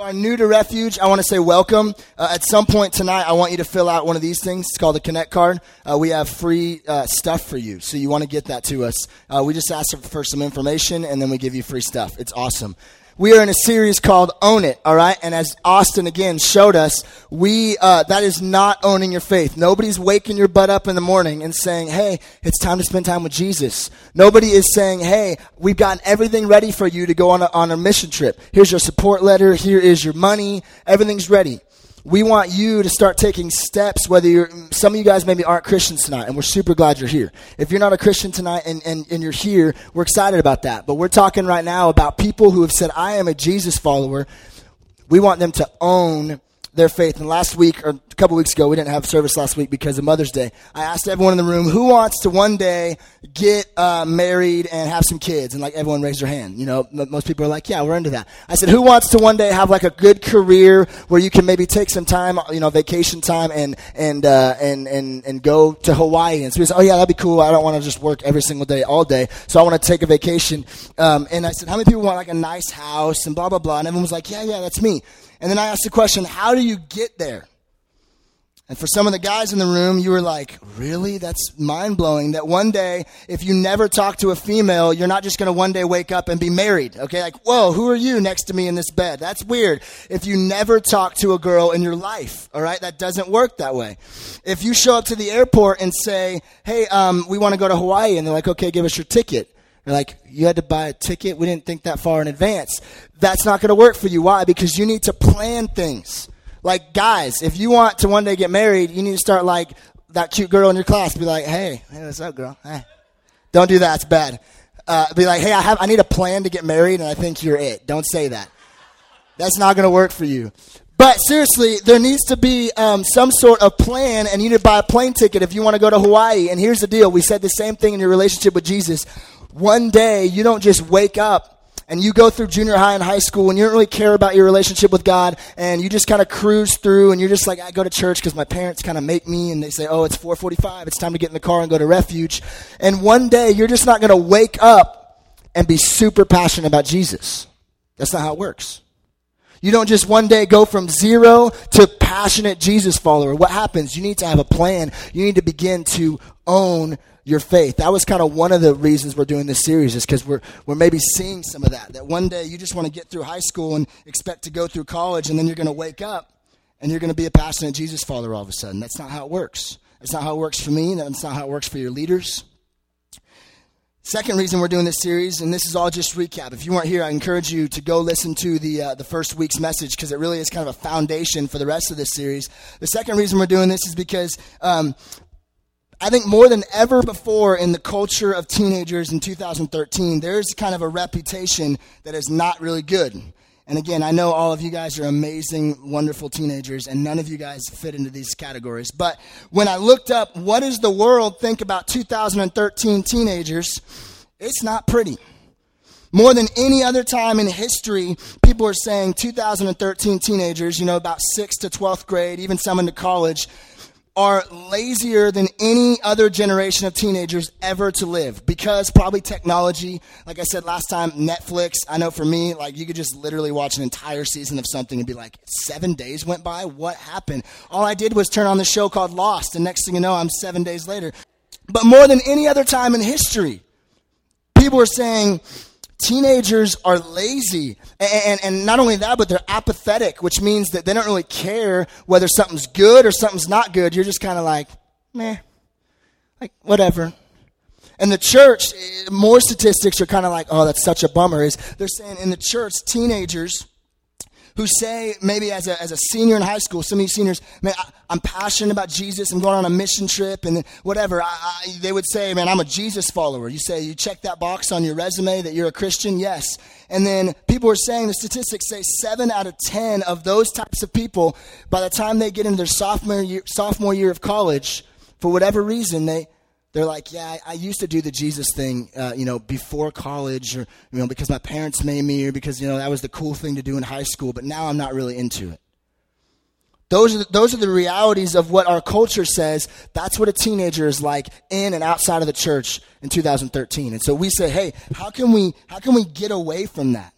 are new to Refuge, I want to say welcome. Uh, at some point tonight, I want you to fill out one of these things. It's called a Connect card. Uh, we have free uh, stuff for you, so you want to get that to us. Uh, we just ask for some information, and then we give you free stuff. It's awesome. We are in a series called Own It, all right? And as Austin again showed us, we, uh, that is not owning your faith. Nobody's waking your butt up in the morning and saying, hey, it's time to spend time with Jesus. Nobody is saying, hey, we've gotten everything ready for you to go on a, on a mission trip. Here's your support letter. Here is your money. Everything's ready we want you to start taking steps whether you're some of you guys maybe aren't christians tonight and we're super glad you're here. If you're not a christian tonight and, and, and you're here we're excited about that. But we're talking right now about people who have said i am a jesus follower. We want them to own their faith. And last week, or a couple weeks ago, we didn't have service last week because of Mother's Day. I asked everyone in the room who wants to one day get uh, married and have some kids, and like everyone raised their hand. You know, m- most people are like, "Yeah, we're into that." I said, "Who wants to one day have like a good career where you can maybe take some time, you know, vacation time, and and uh, and and and go to Hawaii?" And so he said, "Oh yeah, that'd be cool. I don't want to just work every single day all day, so I want to take a vacation." Um, and I said, "How many people want like a nice house and blah blah blah?" And everyone was like, "Yeah, yeah, that's me." And then I asked the question, how do you get there? And for some of the guys in the room, you were like, really? That's mind blowing that one day, if you never talk to a female, you're not just going to one day wake up and be married. Okay. Like, whoa, who are you next to me in this bed? That's weird. If you never talk to a girl in your life, all right, that doesn't work that way. If you show up to the airport and say, hey, um, we want to go to Hawaii, and they're like, okay, give us your ticket. You're like, you had to buy a ticket? We didn't think that far in advance. That's not going to work for you. Why? Because you need to plan things. Like, guys, if you want to one day get married, you need to start like that cute girl in your class. Be like, hey, hey, what's up, girl? Hey. Don't do that. It's bad. Uh, be like, hey, I have, I need a plan to get married, and I think you're it. Don't say that. That's not going to work for you. But seriously, there needs to be um, some sort of plan, and you need to buy a plane ticket if you want to go to Hawaii. And here's the deal: we said the same thing in your relationship with Jesus one day you don't just wake up and you go through junior high and high school and you don't really care about your relationship with God and you just kind of cruise through and you're just like, I go to church because my parents kind of make me and they say, oh, it's 445. It's time to get in the car and go to refuge. And one day you're just not going to wake up and be super passionate about Jesus. That's not how it works. You don't just one day go from zero to passionate Jesus follower. What happens? You need to have a plan. You need to begin to own your faith. That was kind of one of the reasons we're doing this series, is because we're, we're maybe seeing some of that. That one day you just want to get through high school and expect to go through college, and then you're going to wake up and you're going to be a passionate Jesus follower all of a sudden. That's not how it works. That's not how it works for me. That's not how it works for your leaders. Second reason we're doing this series, and this is all just recap. If you weren't here, I encourage you to go listen to the uh, the first week's message because it really is kind of a foundation for the rest of this series. The second reason we're doing this is because um, I think more than ever before in the culture of teenagers in 2013, there's kind of a reputation that is not really good. And again, I know all of you guys are amazing, wonderful teenagers, and none of you guys fit into these categories. But when I looked up what does the world think about 2013 teenagers, it's not pretty. More than any other time in history, people are saying 2013 teenagers, you know, about 6th to 12th grade, even some into college, are lazier than any other generation of teenagers ever to live because probably technology like i said last time netflix. I know for me like you could just literally watch an entire season of something and be like seven days went by? What happened? All i did was turn on the show called lost and next thing you know i'm seven days later. But more than any other time in history people are saying teenagers are lazy. And, and, and, not only that, but they're apathetic, which means that they don't really care whether something's good or something's not good. You're just kind of like, meh, like, whatever. And the church, eh, more statistics are kind of like, oh, that's such a bummer. Is they're saying in the church, teenagers who say maybe as a, as a senior in high school, some of you seniors, man, I, am passionate about Jesus. I'm going on a mission trip and whatever. I, I, they would say, man, I'm a Jesus follower. You say, you check that box on your resume that you're a Christian? Yes. And then people are saying, the statistics say seven out of 10 of those types of people, by the time they get into their sophomore year, sophomore year of college, for whatever reason, they, they're like, yeah, I, I used to do the Jesus thing, uh, you know, before college, or you know, because my parents made me, or because you know that was the cool thing to do in high school. But now I'm not really into it. Those are the, those are the realities of what our culture says. That's what a teenager is like in and outside of the church in 2013. And so we say, hey, how can we how can we get away from that?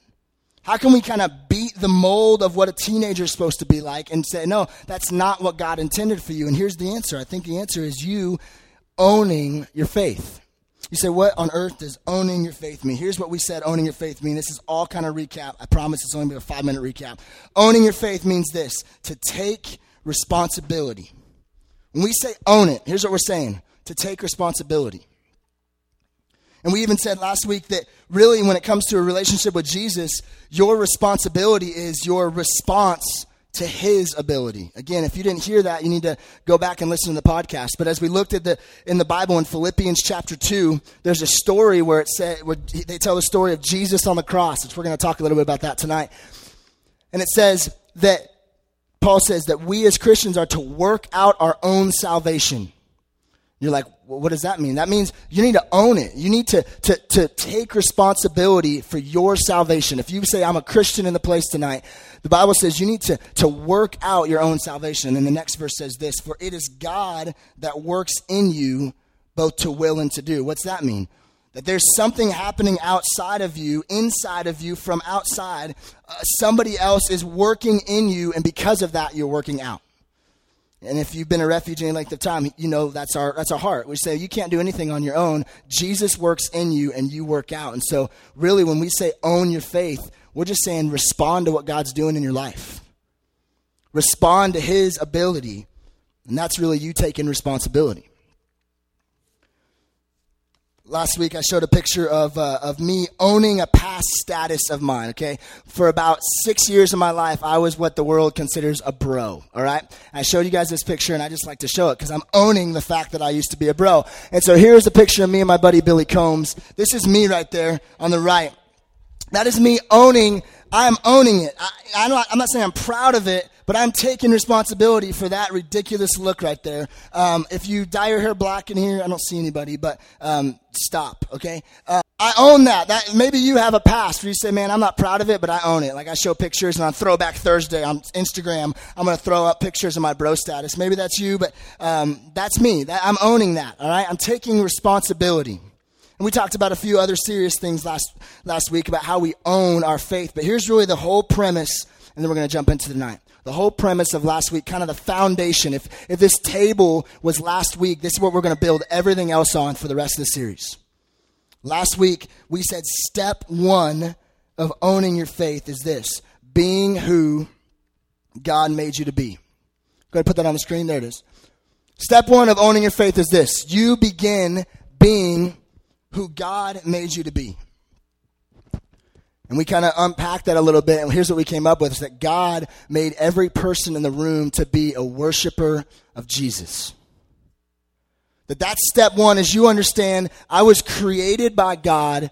How can we kind of beat the mold of what a teenager is supposed to be like and say, no, that's not what God intended for you? And here's the answer. I think the answer is you owning your faith. You say, what on earth does owning your faith mean? Here's what we said owning your faith mean. This is all kind of recap. I promise it's only be a five minute recap. Owning your faith means this to take responsibility. When we say own it, here's what we're saying to take responsibility. And we even said last week that really, when it comes to a relationship with Jesus, your responsibility is your response to his ability. Again, if you didn't hear that, you need to go back and listen to the podcast. But as we looked at the in the Bible in Philippians chapter 2, there's a story where it said where they tell the story of Jesus on the cross, which we're going to talk a little bit about that tonight. And it says that Paul says that we as Christians are to work out our own salvation. You're like, what does that mean? That means you need to own it. You need to, to, to take responsibility for your salvation. If you say, I'm a Christian in the place tonight, the Bible says you need to, to work out your own salvation. And the next verse says this For it is God that works in you both to will and to do. What's that mean? That there's something happening outside of you, inside of you, from outside. Uh, somebody else is working in you, and because of that, you're working out. And if you've been a refugee any length of time, you know that's our that's our heart. We say you can't do anything on your own. Jesus works in you and you work out. And so really when we say own your faith, we're just saying respond to what God's doing in your life. Respond to his ability. And that's really you taking responsibility last week I showed a picture of, uh, of me owning a past status of mine, okay? For about six years of my life, I was what the world considers a bro, all right? I showed you guys this picture and I just like to show it because I'm owning the fact that I used to be a bro. And so here's a picture of me and my buddy Billy Combs. This is me right there on the right. That is me owning, I'm owning it. I, I'm, not, I'm not saying I'm proud of it, but I'm taking responsibility for that ridiculous look right there. Um, if you dye your hair black in here, I don't see anybody, but um, stop, okay? Uh, I own that. That maybe you have a past where you say, "Man, I'm not proud of it, but I own it." Like I show pictures, and on Throwback Thursday on Instagram, I'm to throw up pictures of my bro status. Maybe that's you, but um, that's me. That, I'm owning that. All right, I'm taking responsibility. And we talked about a few other serious things last last week about how we own our faith. But here's really the whole premise, and then we're going to jump into tonight the whole premise of last week, kind of the foundation. If, if this table was last week, this is what we're going to build everything else on for the rest of the series. Last week, we said step one of owning your faith is this being who God made you to be. Go ahead and put that on the screen. There it is. Step one of owning your faith is this you begin being who God made you to be. And we kind of unpacked that a little bit, and here's what we came up with is that God made every person in the room to be a worshiper of Jesus. That that's step one is you understand I was created by God.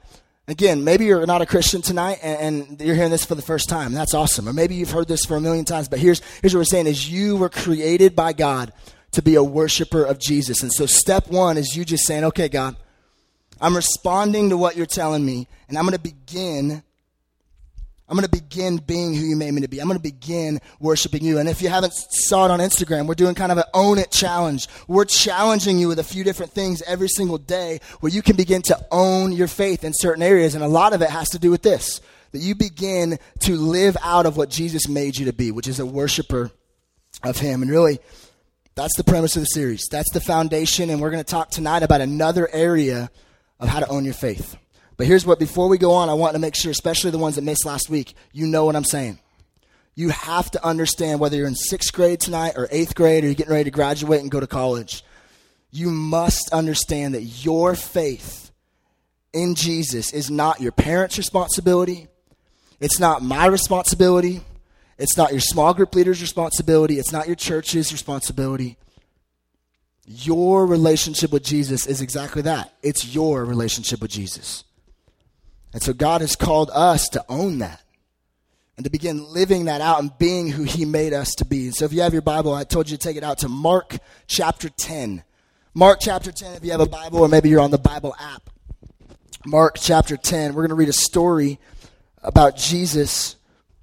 Again, maybe you're not a Christian tonight and, and, you're hearing this for the first time. That's awesome. Or maybe you've heard this for a million times, but here's, here's what we're saying is you were created by God to be a worshiper of Jesus. And so step one is you just saying, okay, God, I'm responding to what you're telling me, and I'm going to begin I'm going to begin being who you made me to be. I'm going to begin worshiping you. And if you haven't saw it on Instagram, we're doing kind of an own it challenge. We're challenging you with a few different things every single day where you can begin to own your faith in certain areas. And a lot of it has to do with this that you begin to live out of what Jesus made you to be, which is a worshiper of Him. And really, that's the premise of the series. That's the foundation. And we're going to talk tonight about another area of how to own your faith. But here's what, before we go on, I want to make sure, especially the ones that missed last week, you know what I'm saying. You have to understand whether you're in sixth grade tonight or eighth grade or you're getting ready to graduate and go to college. You must understand that your faith in Jesus is not your parents' responsibility. It's not my responsibility. It's not your small group leader's responsibility. It's not your church's responsibility. Your relationship with Jesus is exactly that. It's your relationship with Jesus. And so God has called us to own that and to begin living that out and being who He made us to be. And so if you have your Bible, I told you to take it out to Mark chapter 10. Mark chapter 10, if you have a Bible, or maybe you're on the Bible app. Mark chapter 10, we're going to read a story about Jesus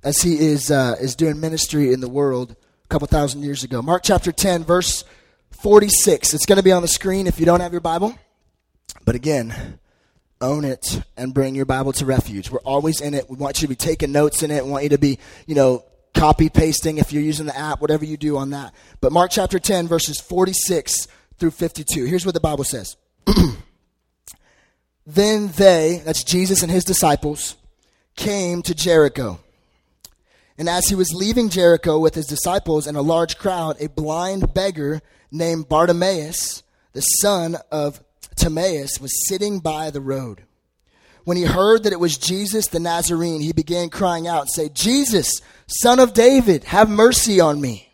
as he is, uh, is doing ministry in the world a couple thousand years ago. Mark chapter 10, verse 46. It's going to be on the screen if you don't have your Bible. But again, own it and bring your Bible to refuge. We're always in it. We want you to be taking notes in it. We want you to be, you know, copy pasting if you're using the app, whatever you do on that. But Mark chapter 10, verses 46 through 52. Here's what the Bible says. then they, that's Jesus and his disciples, came to Jericho. And as he was leaving Jericho with his disciples and a large crowd, a blind beggar named Bartimaeus, the son of Timaeus, was sitting by the road. When he heard that it was Jesus the Nazarene, he began crying out and say, Jesus, son of David, have mercy on me.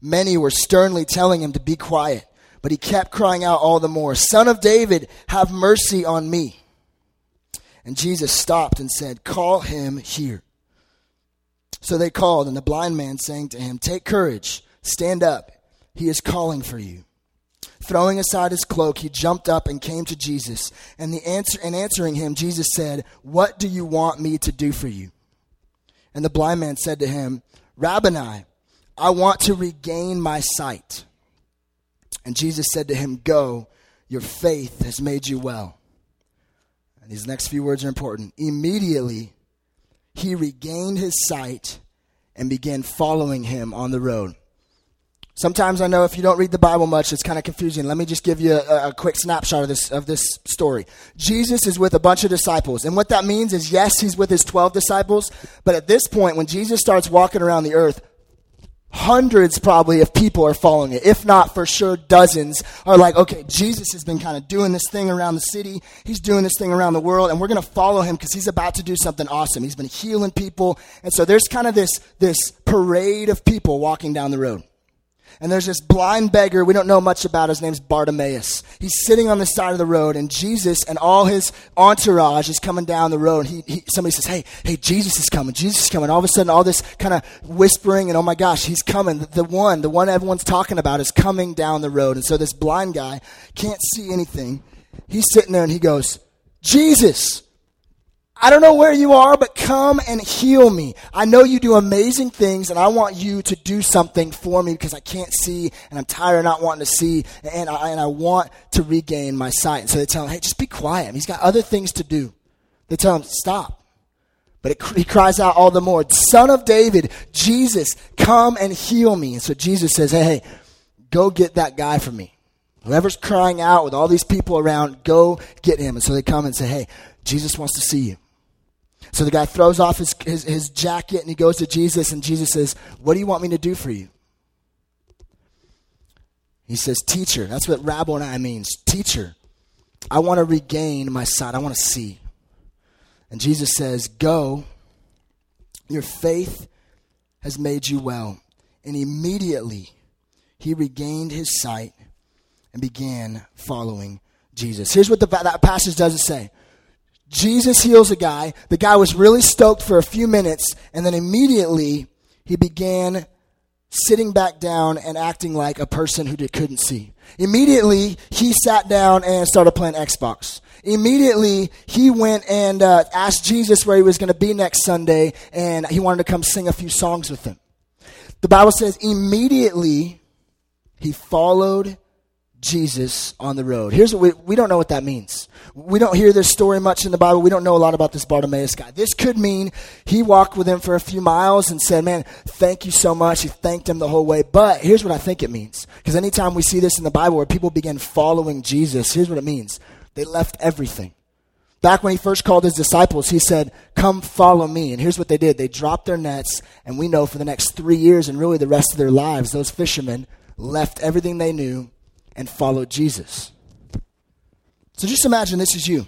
Many were sternly telling him to be quiet, but he kept crying out all the more, Son of David, have mercy on me. And Jesus stopped and said, Call him here. So they called, and the blind man saying to him, Take courage, stand up, he is calling for you. Throwing aside his cloak, he jumped up and came to Jesus. And, the answer, and answering him, Jesus said, What do you want me to do for you? And the blind man said to him, Rabboni, I want to regain my sight. And Jesus said to him, Go, your faith has made you well. And these next few words are important. Immediately, he regained his sight and began following him on the road. Sometimes I know if you don't read the Bible much, it's kind of confusing. Let me just give you a, a, quick snapshot of this, of this story. Jesus is with a bunch of disciples. And what that means is, yes, he's with his 12 disciples. But at this point, when Jesus starts walking around the earth, hundreds probably of people are following it. If not, for sure, dozens are like, okay, Jesus has been kind of doing this thing around the city. He's doing this thing around the world, and we're going to follow him because he's about to do something awesome. He's been healing people. And so there's kind of this, this parade of people walking down the road. And there's this blind beggar, we don't know much about. His name's Bartimaeus. He's sitting on the side of the road, and Jesus and all his entourage is coming down the road. He, he, somebody says, Hey, hey, Jesus is coming. Jesus is coming. All of a sudden, all this kind of whispering, and oh my gosh, he's coming. The, the one, the one everyone's talking about is coming down the road. And so this blind guy can't see anything. He's sitting there and he goes, Jesus, I don't know where you are, but come and heal me. I know you do amazing things, and I want you to do something for me because I can't see, and I'm tired of not wanting to see, and I, and I want to regain my sight. And so they tell him, hey, just be quiet. He's got other things to do. They tell him, stop. But it, he cries out all the more, Son of David, Jesus, come and heal me. And so Jesus says, hey, hey, go get that guy for me. Whoever's crying out with all these people around, go get him. And so they come and say, hey, Jesus wants to see you. So the guy throws off his, his, his, jacket and he goes to Jesus, and Jesus says, What do you want me to do for you? He says, Teacher. That's what Rabboni means. Teacher, I want to regain my sight. I want to see. And Jesus says, Go. Your faith has made you well. And immediately he regained his sight and began following Jesus. Here's what the, that passage doesn't say. Jesus heals a guy. The guy was really stoked for a few minutes, and then immediately he began sitting back down and acting like a person who couldn't see. Immediately, he sat down and started playing Xbox. Immediately, he went and uh, asked Jesus where he was going to be next Sunday, and he wanted to come sing a few songs with him. The Bible says, immediately, he followed Jesus on the road. Here's what we, we don't know what that means. We don't hear this story much in the Bible. We don't know a lot about this Bartimaeus guy. This could mean he walked with him for a few miles and said, Man, thank you so much. He thanked him the whole way. But here's what I think it means. Because anytime we see this in the Bible where people begin following Jesus, here's what it means they left everything. Back when he first called his disciples, he said, Come follow me. And here's what they did they dropped their nets, and we know for the next three years and really the rest of their lives, those fishermen left everything they knew and follow Jesus. So just imagine this is you.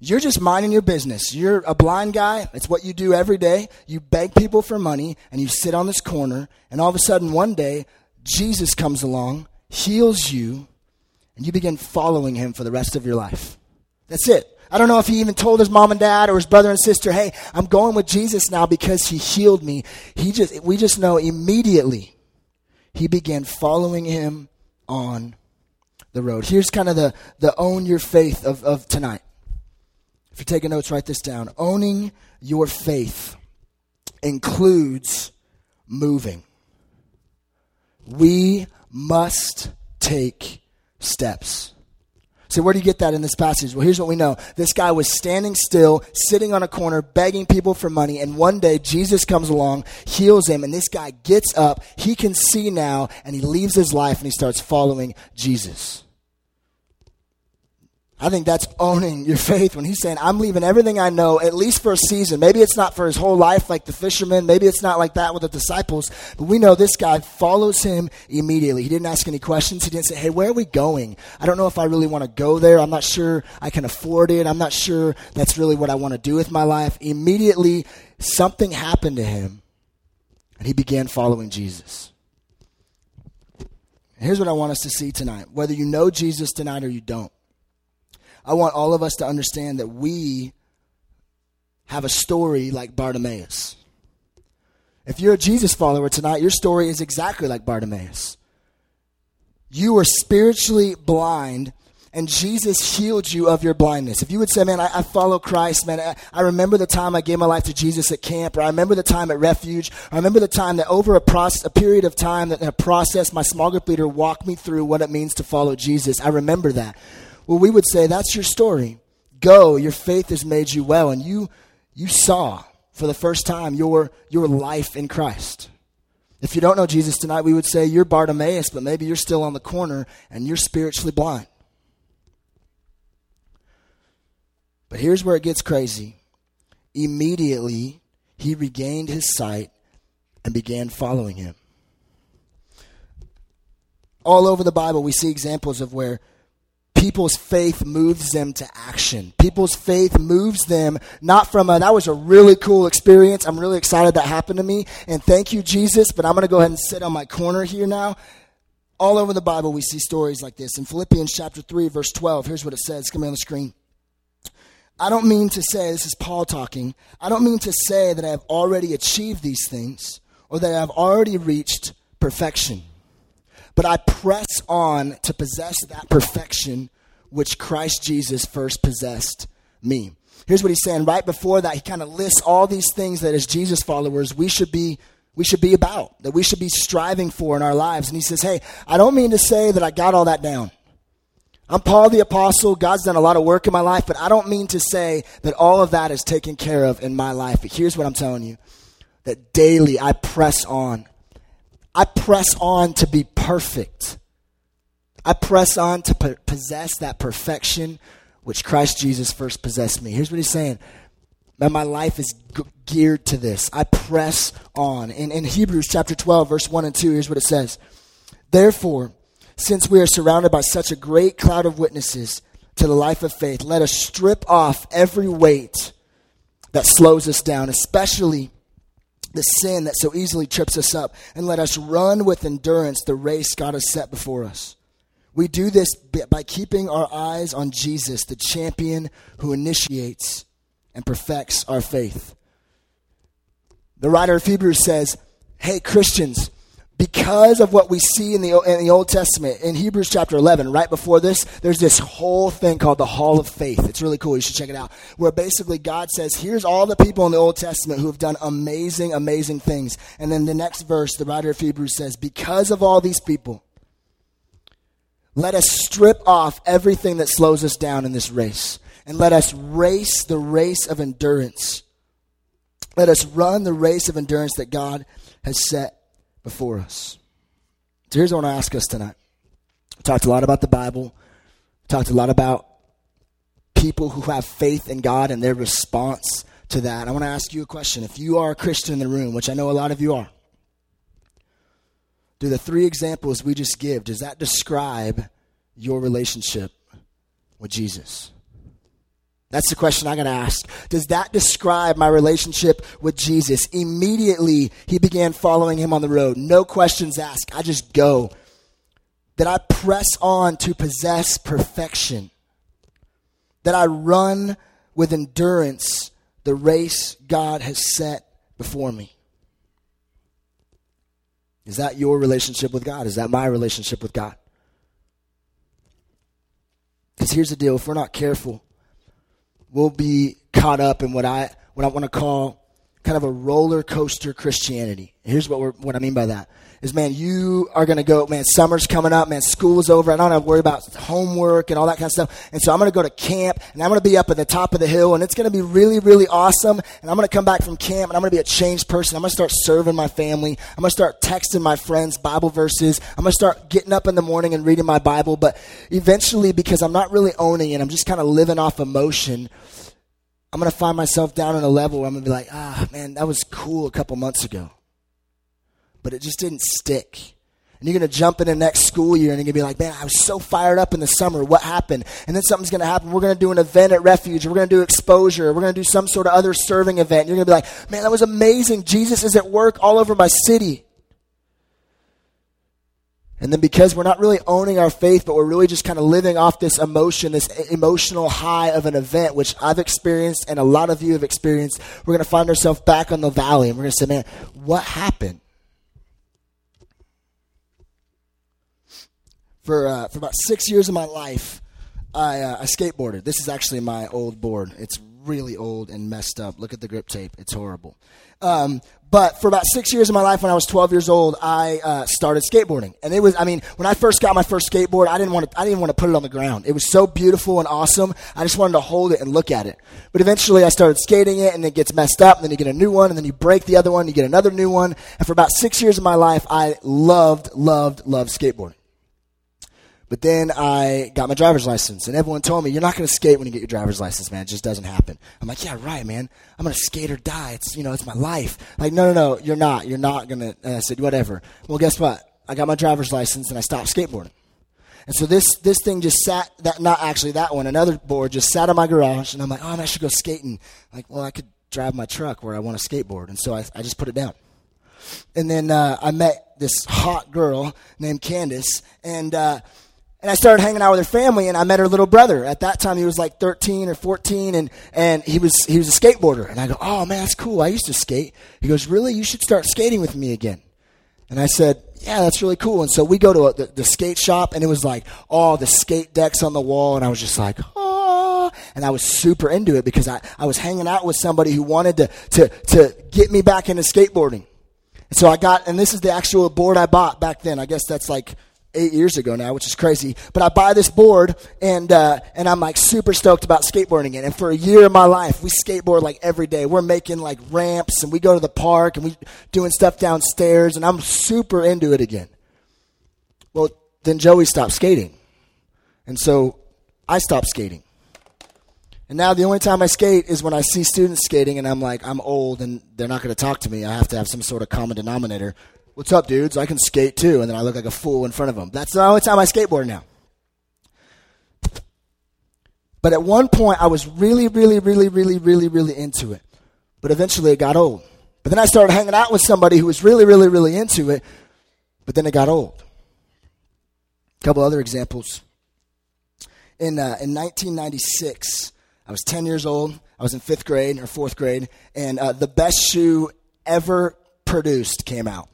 You're just minding your business. You're a blind guy. It's what you do every day. You beg people for money and you sit on this corner, and all of a sudden, one day, Jesus comes along, heals you, and you begin following him for the rest of your life. That's it. I don't know if he even told his mom and dad or his brother and sister, hey, I'm going with Jesus now because he healed me. He just, we just know immediately he began following him on the road. Here's kind of the, the own your faith of, of tonight. If you're taking notes, write this down. Owning your faith includes moving. We must take steps. So, where do you get that in this passage? Well, here's what we know. This guy was standing still, sitting on a corner, begging people for money, and one day Jesus comes along, heals him, and this guy gets up. He can see now, and he leaves his life and he starts following Jesus. I think that's owning your faith when he's saying, I'm leaving everything I know, at least for a season. Maybe it's not for his whole life like the fishermen. Maybe it's not like that with the disciples. But we know this guy follows him immediately. He didn't ask any questions. He didn't say, Hey, where are we going? I don't know if I really want to go there. I'm not sure I can afford it. I'm not sure that's really what I want to do with my life. Immediately, something happened to him, and he began following Jesus. Here's what I want us to see tonight. Whether you know Jesus tonight or you don't, I want all of us to understand that we have a story like Bartimaeus. If you're a Jesus follower tonight, your story is exactly like Bartimaeus. You were spiritually blind, and Jesus healed you of your blindness. If you would say, Man, I, I follow Christ, man, I, I, remember the time I gave my life to Jesus at camp, or I remember the time at Refuge, I remember the time that over a, process, a period of time, that in a process, my small group leader walked me through what it means to follow Jesus. I remember that. Well, we would say that's your story. Go, your faith has made you well, and you you saw for the first time your your life in Christ. If you don't know Jesus tonight, we would say you're Bartimaeus, but maybe you're still on the corner and you're spiritually blind. But here's where it gets crazy. Immediately, he regained his sight and began following him. All over the Bible, we see examples of where people's faith moves them to action. People's faith moves them not from a, that was a really cool experience. I'm really excited that happened to me. And thank you, Jesus. But I'm going to go ahead and sit on my corner here now. All over the Bible, we see stories like this. In Philippians chapter 3, verse 12, here's what it says. It's going to be on the screen. I don't mean to say, this is Paul talking, I don't mean to say that I have already achieved these things or that I have already reached perfection but I press on to possess that perfection which Christ Jesus first possessed me. Here's what he's saying right before that he kind of lists all these things that as Jesus followers we should be we should be about, that we should be striving for in our lives. And he says, "Hey, I don't mean to say that I got all that down. I'm Paul the apostle. God's done a lot of work in my life, but I don't mean to say that all of that is taken care of in my life. But here's what I'm telling you that daily I press on I press on to be perfect. I press on to possess that perfection which Christ Jesus first possessed me. Here's what he's saying. Man, my life is g- geared to this. I press on. In, in Hebrews chapter 12, verse 1 and 2, here's what it says. Therefore, since we are surrounded by such a great cloud of witnesses to the life of faith, let us strip off every weight that slows us down, especially the sin that so easily trips us up, and let us run with endurance the race God has set before us. We do this by keeping our eyes on Jesus, the champion who initiates and perfects our faith. The writer of Hebrews says, Hey, Christians, because of what we see in the, in the Old Testament, in Hebrews chapter 11, right before this, there's this whole thing called the Hall of Faith. It's really cool. You should check it out. Where basically God says, here's all the people in the Old Testament who have done amazing, amazing things. And then the next verse, the writer of Hebrews says, because of all these people, let us strip off everything that slows us down in this race. And let us race the race of endurance. Let us run the race of endurance that God has set before us. So here's what I want to ask us tonight. We talked a lot about the Bible, we talked a lot about people who have faith in God and their response to that. I want to ask you a question. If you are a Christian in the room, which I know a lot of you are, do the three examples we just give, does that describe your relationship with Jesus? That's the question I got to ask. Does that describe my relationship with Jesus? Immediately, he began following him on the road. No questions asked. I just go. That I press on to possess perfection. That I run with endurance the race God has set before me. Is that your relationship with God? Is that my relationship with God? Because here's the deal if we're not careful, we'll be caught up in what I what I want to call kind of a roller coaster Christianity. Here's what, what I mean by that is man, you are going to go, man, summer's coming up, man, school's over. I don't have to worry about homework and all that kind of stuff. And so I'm going to go to camp and I'm going to be up at the top of the hill and it's going to be really, really awesome. And I'm going to come back from camp and I'm going to be a changed person. I'm going to start serving my family. I'm going to start texting my friends Bible verses. I'm going to start getting up in the morning and reading my Bible. But eventually, because I'm not really owning it, I'm just kind of living off emotion. I'm going to find myself down on a level where I'm going to be like, ah, man, that was cool a couple months ago but it just didn't stick. And you're going to jump in the next school year and you're going to be like, man, I was so fired up in the summer. What happened? And then something's going to happen. We're going to do an event at Refuge. We're going to do exposure. We're going to do some sort of other serving event. You're going to be like, man, that was amazing. Jesus is at work all over my city. And then because we're not really owning our faith, but we're really just kind of living off this emotion, this emotional high of an event, which I've experienced and a lot of you have experienced, we're going to find ourselves back on the valley and we're going to say, man, what happened? For uh, for about six years of my life, I, uh, I skateboarded. This is actually my old board. It's really old and messed up. Look at the grip tape; it's horrible. Um, but for about six years of my life, when I was 12 years old, I uh, started skateboarding, and it was. I mean, when I first got my first skateboard, I didn't want to. I didn't want to put it on the ground. It was so beautiful and awesome. I just wanted to hold it and look at it. But eventually, I started skating it, and it gets messed up. And then you get a new one, and then you break the other one, you get another new one. And for about six years of my life, I loved, loved, loved skateboarding. But then I got my driver's license, and everyone told me, "You're not going to skate when you get your driver's license, man. It just doesn't happen." I'm like, "Yeah, right, man. I'm going to skate or die. It's you know, it's my life." Like, no, no, no, you're not. You're not going to. And I said, "Whatever." Well, guess what? I got my driver's license, and I stopped skateboarding. And so this this thing just sat. That not actually that one. Another board just sat in my garage, and I'm like, "Oh, man, I should go skating." Like, well, I could drive my truck where I want to skateboard, and so I, I just put it down. And then uh, I met this hot girl named Candace, and. Uh, and I started hanging out with her family, and I met her little brother. At that time, he was like 13 or 14, and, and he, was, he was a skateboarder. And I go, Oh, man, that's cool. I used to skate. He goes, Really? You should start skating with me again. And I said, Yeah, that's really cool. And so we go to a, the, the skate shop, and it was like all the skate decks on the wall, and I was just like, Oh. And I was super into it because I, I was hanging out with somebody who wanted to, to, to get me back into skateboarding. And so I got, and this is the actual board I bought back then. I guess that's like eight years ago now, which is crazy. But I buy this board and uh, and I'm like super stoked about skateboarding it. And for a year of my life, we skateboard like every day. We're making like ramps and we go to the park and we doing stuff downstairs and I'm super into it again. Well, then Joey stopped skating, and so I stopped skating. And now the only time I skate is when I see students skating and I'm like, I'm old and they're not going to talk to me. I have to have some sort of common denominator. What's up, dudes? I can skate too. And then I look like a fool in front of them. That's the only time I skateboard now. But at one point, I was really, really, really, really, really, really into it. But eventually it got old. But then I started hanging out with somebody who was really, really, really into it. But then it got old. A couple other examples. In, uh, in 1996, I was 10 years old. I was in fifth grade or fourth grade. And uh, the best shoe ever produced came out.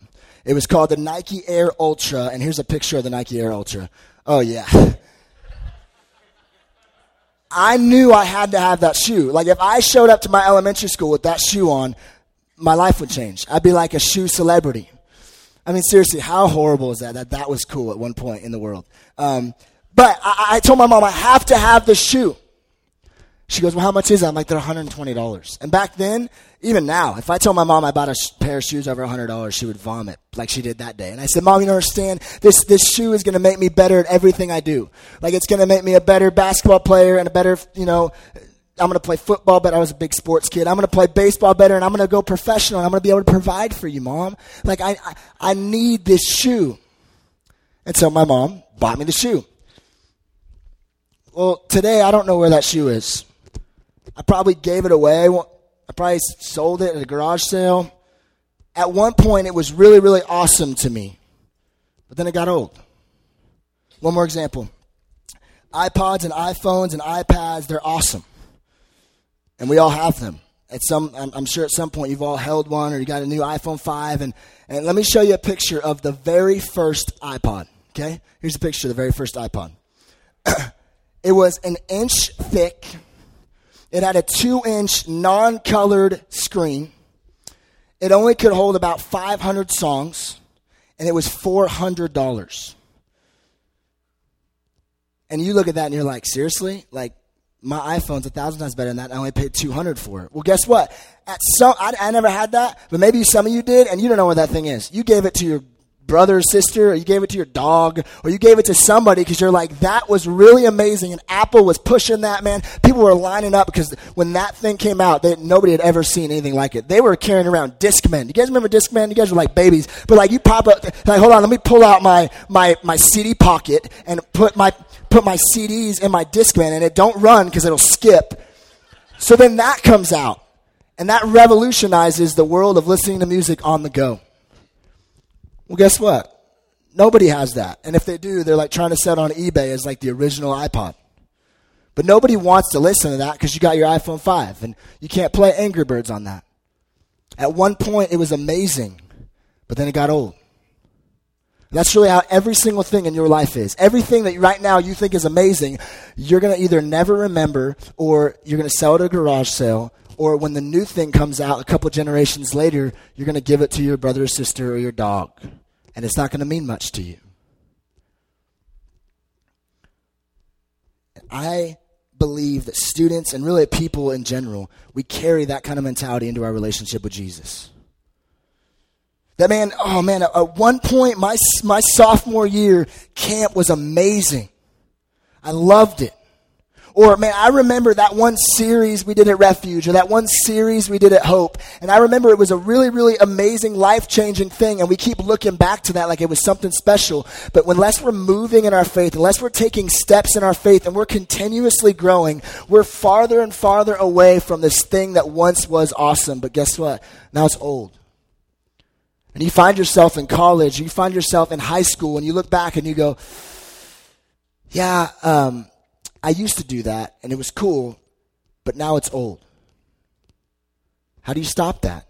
It was called the Nike Air Ultra, and here's a picture of the Nike Air Ultra. Oh, yeah. I knew I had to have that shoe. Like, if I showed up to my elementary school with that shoe on, my life would change. I'd be like a shoe celebrity. I mean, seriously, how horrible is that? That that was cool at one point in the world. Um, but I, I told my mom, I have to have the shoe. She goes, well, how much is that? I'm like, they're $120. And back then, even now, if I told my mom I bought a pair of shoes over $100, she would vomit like she did that day. And I said, Mom, you don't understand. This, this shoe is going to make me better at everything I do. Like, it's going to make me a better basketball player and a better, you know, I'm going to play football better. I was a big sports kid. I'm going to play baseball better and I'm going to go professional and I'm going to be able to provide for you, Mom. Like, I, I, I need this shoe. And so my mom bought me the shoe. Well, today I don't know where that shoe is. I probably gave it away. I probably sold it at a garage sale. At one point, it was really, really awesome to me, but then it got old. One more example iPods and iPhones and iPads, they're awesome. And we all have them. At some, I'm, sure at some point you've all held one or you got a new iPhone 5. And, and let me show you a picture of the very first iPod. Okay? Here's a picture of the very first iPod. it was an inch thick it had a two inch non colored screen. it only could hold about 500 songs, and it was $400. And you look at that and you're like, seriously? Like, my iPhone's a thousand times better than that. I only paid 200 for it. Well, guess what? At some, I, I never had that, but maybe some of you did, and you don't know what that thing is. You gave it to your brother or sister, or you gave it to your dog, or you gave it to somebody because you're like, that was really amazing. And Apple was pushing that, man. People were lining up because when that thing came out, they, nobody had ever seen anything like it. They were carrying around Discman. You guys remember Discman? You guys were like babies. But like, you pop up, like, hold on, let me pull out my, my, my CD pocket and put my, put my CDs in my Discman and it don't run because it'll skip. So then that comes out. And that revolutionizes the world of listening to music on the go. Well, guess what? Nobody has that. And if they do, they're like trying to sell it on eBay as like the original iPod. But nobody wants to listen to that because you got your iPhone 5 and you can't play Angry Birds on that. At one point, it was amazing, but then it got old. That's really how every single thing in your life is. Everything that right now you think is amazing, you're going to either never remember or you're going to sell at a garage sale or when the new thing comes out a couple generations later, you're going to give it to your brother or sister or your dog. And it's not going to mean much to you. I believe that students and really people in general, we carry that kind of mentality into our relationship with Jesus. That man, oh man, at one point, my, my sophomore year, camp was amazing. I loved it. Or, man, I remember that one series we did at Refuge, or that one series we did at Hope. And I remember it was a really, really amazing, life changing thing. And we keep looking back to that like it was something special. But unless we're moving in our faith, unless we're taking steps in our faith, and we're continuously growing, we're farther and farther away from this thing that once was awesome. But guess what? Now it's old. And you find yourself in college, you find yourself in high school, and you look back and you go, yeah, um, I used to do that and it was cool, but now it's old. How do you stop that?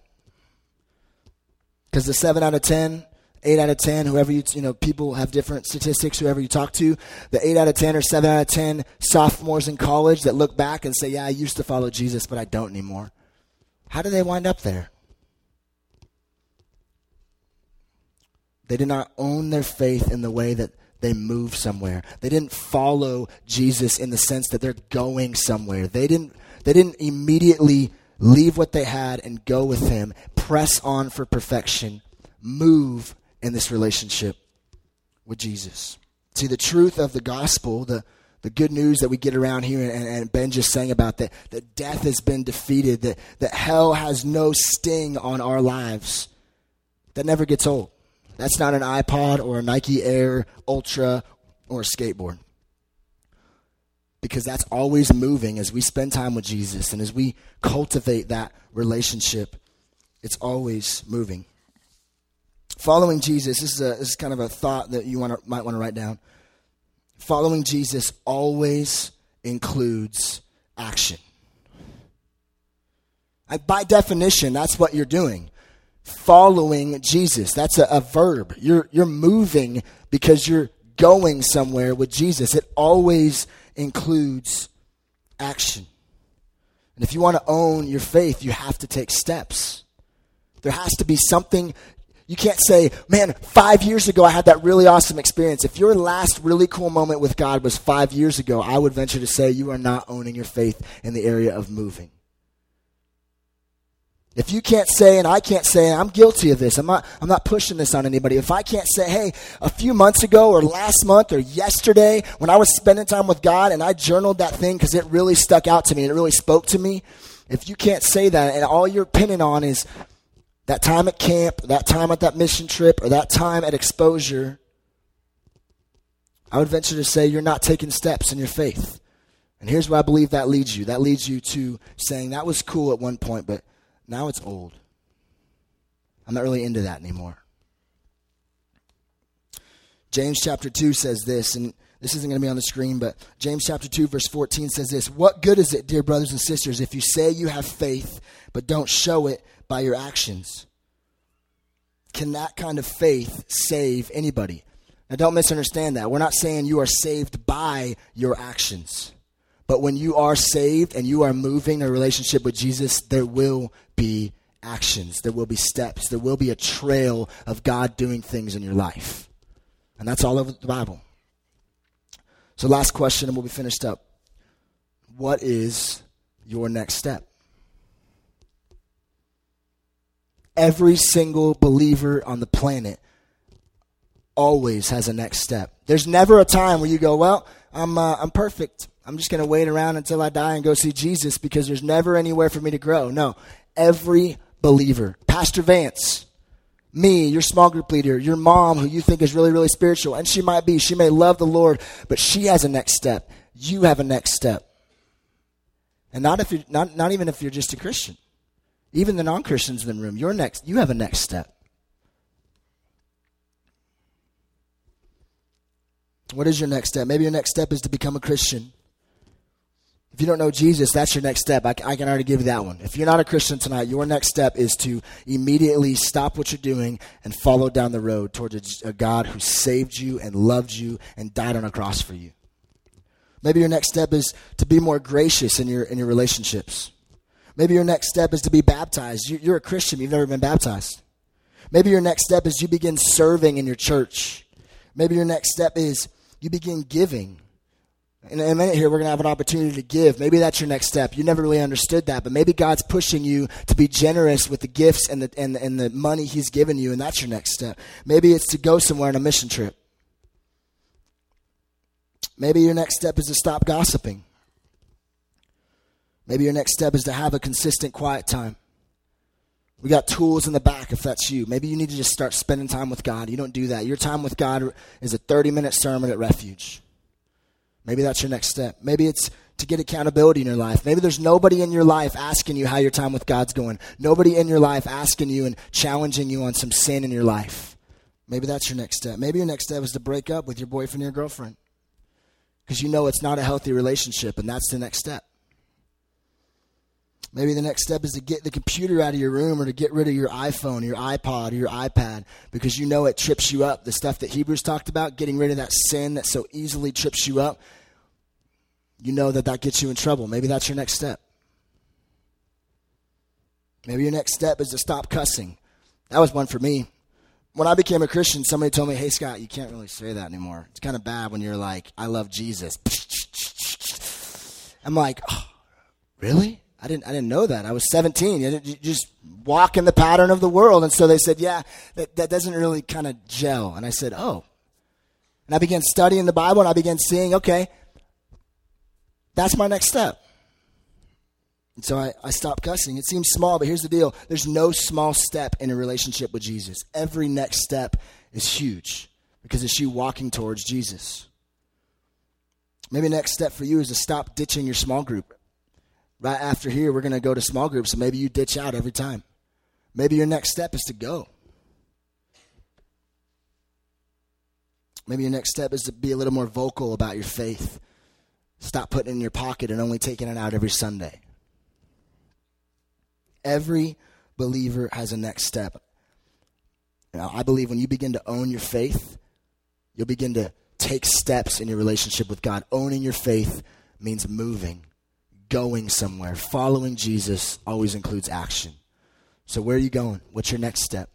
Because the 7 out of 10, 8 out of 10, whoever you, you know, people have different statistics, whoever you talk to, the 8 out of 10 or 7 out of 10 sophomores in college that look back and say, yeah, I used to follow Jesus, but I don't anymore. How do they wind up there? They did not own their faith in the way that they move somewhere. They didn't follow Jesus in the sense that they're going somewhere. They didn't they didn't immediately leave what they had and go with him, press on for perfection, move in this relationship with Jesus. See, the truth of the gospel, the, the good news that we get around here, and, and Ben just sang about that, that death has been defeated, that, that hell has no sting on our lives, that never gets old. That's not an iPod or a Nike Air Ultra or a skateboard. Because that's always moving as we spend time with Jesus and as we cultivate that relationship, it's always moving. Following Jesus, this is, a, this is kind of a thought that you wanna, might want to write down. Following Jesus always includes action. by definition, that's what you're doing following Jesus. That's a, a, verb. You're, you're moving because you're going somewhere with Jesus. It always includes action. And if you want to own your faith, you have to take steps. There has to be something. You can't say, man, five years ago I had that really awesome experience. If your last really cool moment with God was five years ago, I would venture to say you are not owning your faith in the area of moving. If you can't say, and I can't say, I'm guilty of this, I'm not, I'm not pushing this on anybody. If I can't say, hey, a few months ago or last month or yesterday when I was spending time with God and I journaled that thing because it really stuck out to me and it really spoke to me, if you can't say that and all you're pinning on is that time at camp, that time at that mission trip, or that time at exposure, I would venture to say you're not taking steps in your faith. And here's where I believe that leads you. That leads you to saying that was cool at one point, but now it's old. I'm not really into that anymore. James chapter 2 says this, and this isn't going to be on the screen, but James chapter 2, verse 14 says this What good is it, dear brothers and sisters, if you say you have faith, but don't show it by your actions? Can that kind of faith save anybody? Now, don't misunderstand that. We're not saying you are saved by your actions. But when you are saved and you are moving a relationship with Jesus, there will be actions, there will be steps, there will be a trail of God doing things in your life. And that's all over the Bible. So, last question, and we'll be finished up. What is your next step? Every single believer on the planet always has a next step. There's never a time where you go, well, I'm, uh, I'm perfect. I'm just going to wait around until I die and go see Jesus because there's never anywhere for me to grow. No, every believer, Pastor Vance, me, your small group leader, your mom, who you think is really, really spiritual, and she might be, she may love the Lord, but she has a next step. You have a next step. And not if you're not, not even if you're just a Christian. Even the non-Christians in the room, your next you have a next step. What is your next step? Maybe your next step is to become a Christian. If you don't know Jesus, that's your next step. I, I, can already give you that one. If you're not a Christian tonight, your next step is to immediately stop what you're doing and follow down the road towards a, a God who saved you and loved you and died on a cross for you. Maybe your next step is to be more gracious in your, in your relationships. Maybe your next step is to be baptized. You, you're a Christian, you've never been baptized. Maybe your next step is you begin serving in your church. Maybe your next step is you begin giving. In a minute here, we're going to have an opportunity to give. Maybe that's your next step. You never really understood that, but maybe God's pushing you to be generous with the gifts and the, and, and the money He's given you, and that's your next step. Maybe it's to go somewhere on a mission trip. Maybe your next step is to stop gossiping. Maybe your next step is to have a consistent quiet time. We got tools in the back if that's you. Maybe you need to just start spending time with God. You don't do that. Your time with God is a 30 minute sermon at Refuge. Maybe that's your next step. Maybe it's to get accountability in your life. Maybe there's nobody in your life asking you how your time with God's going. Nobody in your life asking you and challenging you on some sin in your life. Maybe that's your next step. Maybe your next step is to break up with your boyfriend or your girlfriend because you know it's not a healthy relationship, and that's the next step. Maybe the next step is to get the computer out of your room or to get rid of your iPhone, your iPod, or your iPad because you know it trips you up. The stuff that Hebrews talked about, getting rid of that sin that so easily trips you up, you know that that gets you in trouble. Maybe that's your next step. Maybe your next step is to stop cussing. That was one for me. When I became a Christian, somebody told me, hey, Scott, you can't really say that anymore. It's kind of bad when you're like, I love Jesus. I'm like, oh, really? I didn't, I didn't know that. I was 17. You just walk in the pattern of the world. And so they said, yeah, that, that doesn't really kind of gel. And I said, oh. And I began studying the Bible and I began seeing, okay, that's my next step. And so I, I stopped cussing. It seems small, but here's the deal there's no small step in a relationship with Jesus. Every next step is huge because it's you walking towards Jesus. Maybe next step for you is to stop ditching your small group right after here, we're going to go to small groups, so maybe you ditch out every time. Maybe your next step is to go. Maybe your next step is to be a little more vocal about your faith. Stop putting it in your pocket and only taking it out every Sunday. Every believer has a next step. Now, I believe when you begin to own your faith, you'll begin to take steps in your relationship with God. Owning your faith means moving going somewhere. Following Jesus always includes action. So, where are you going? What's your next step?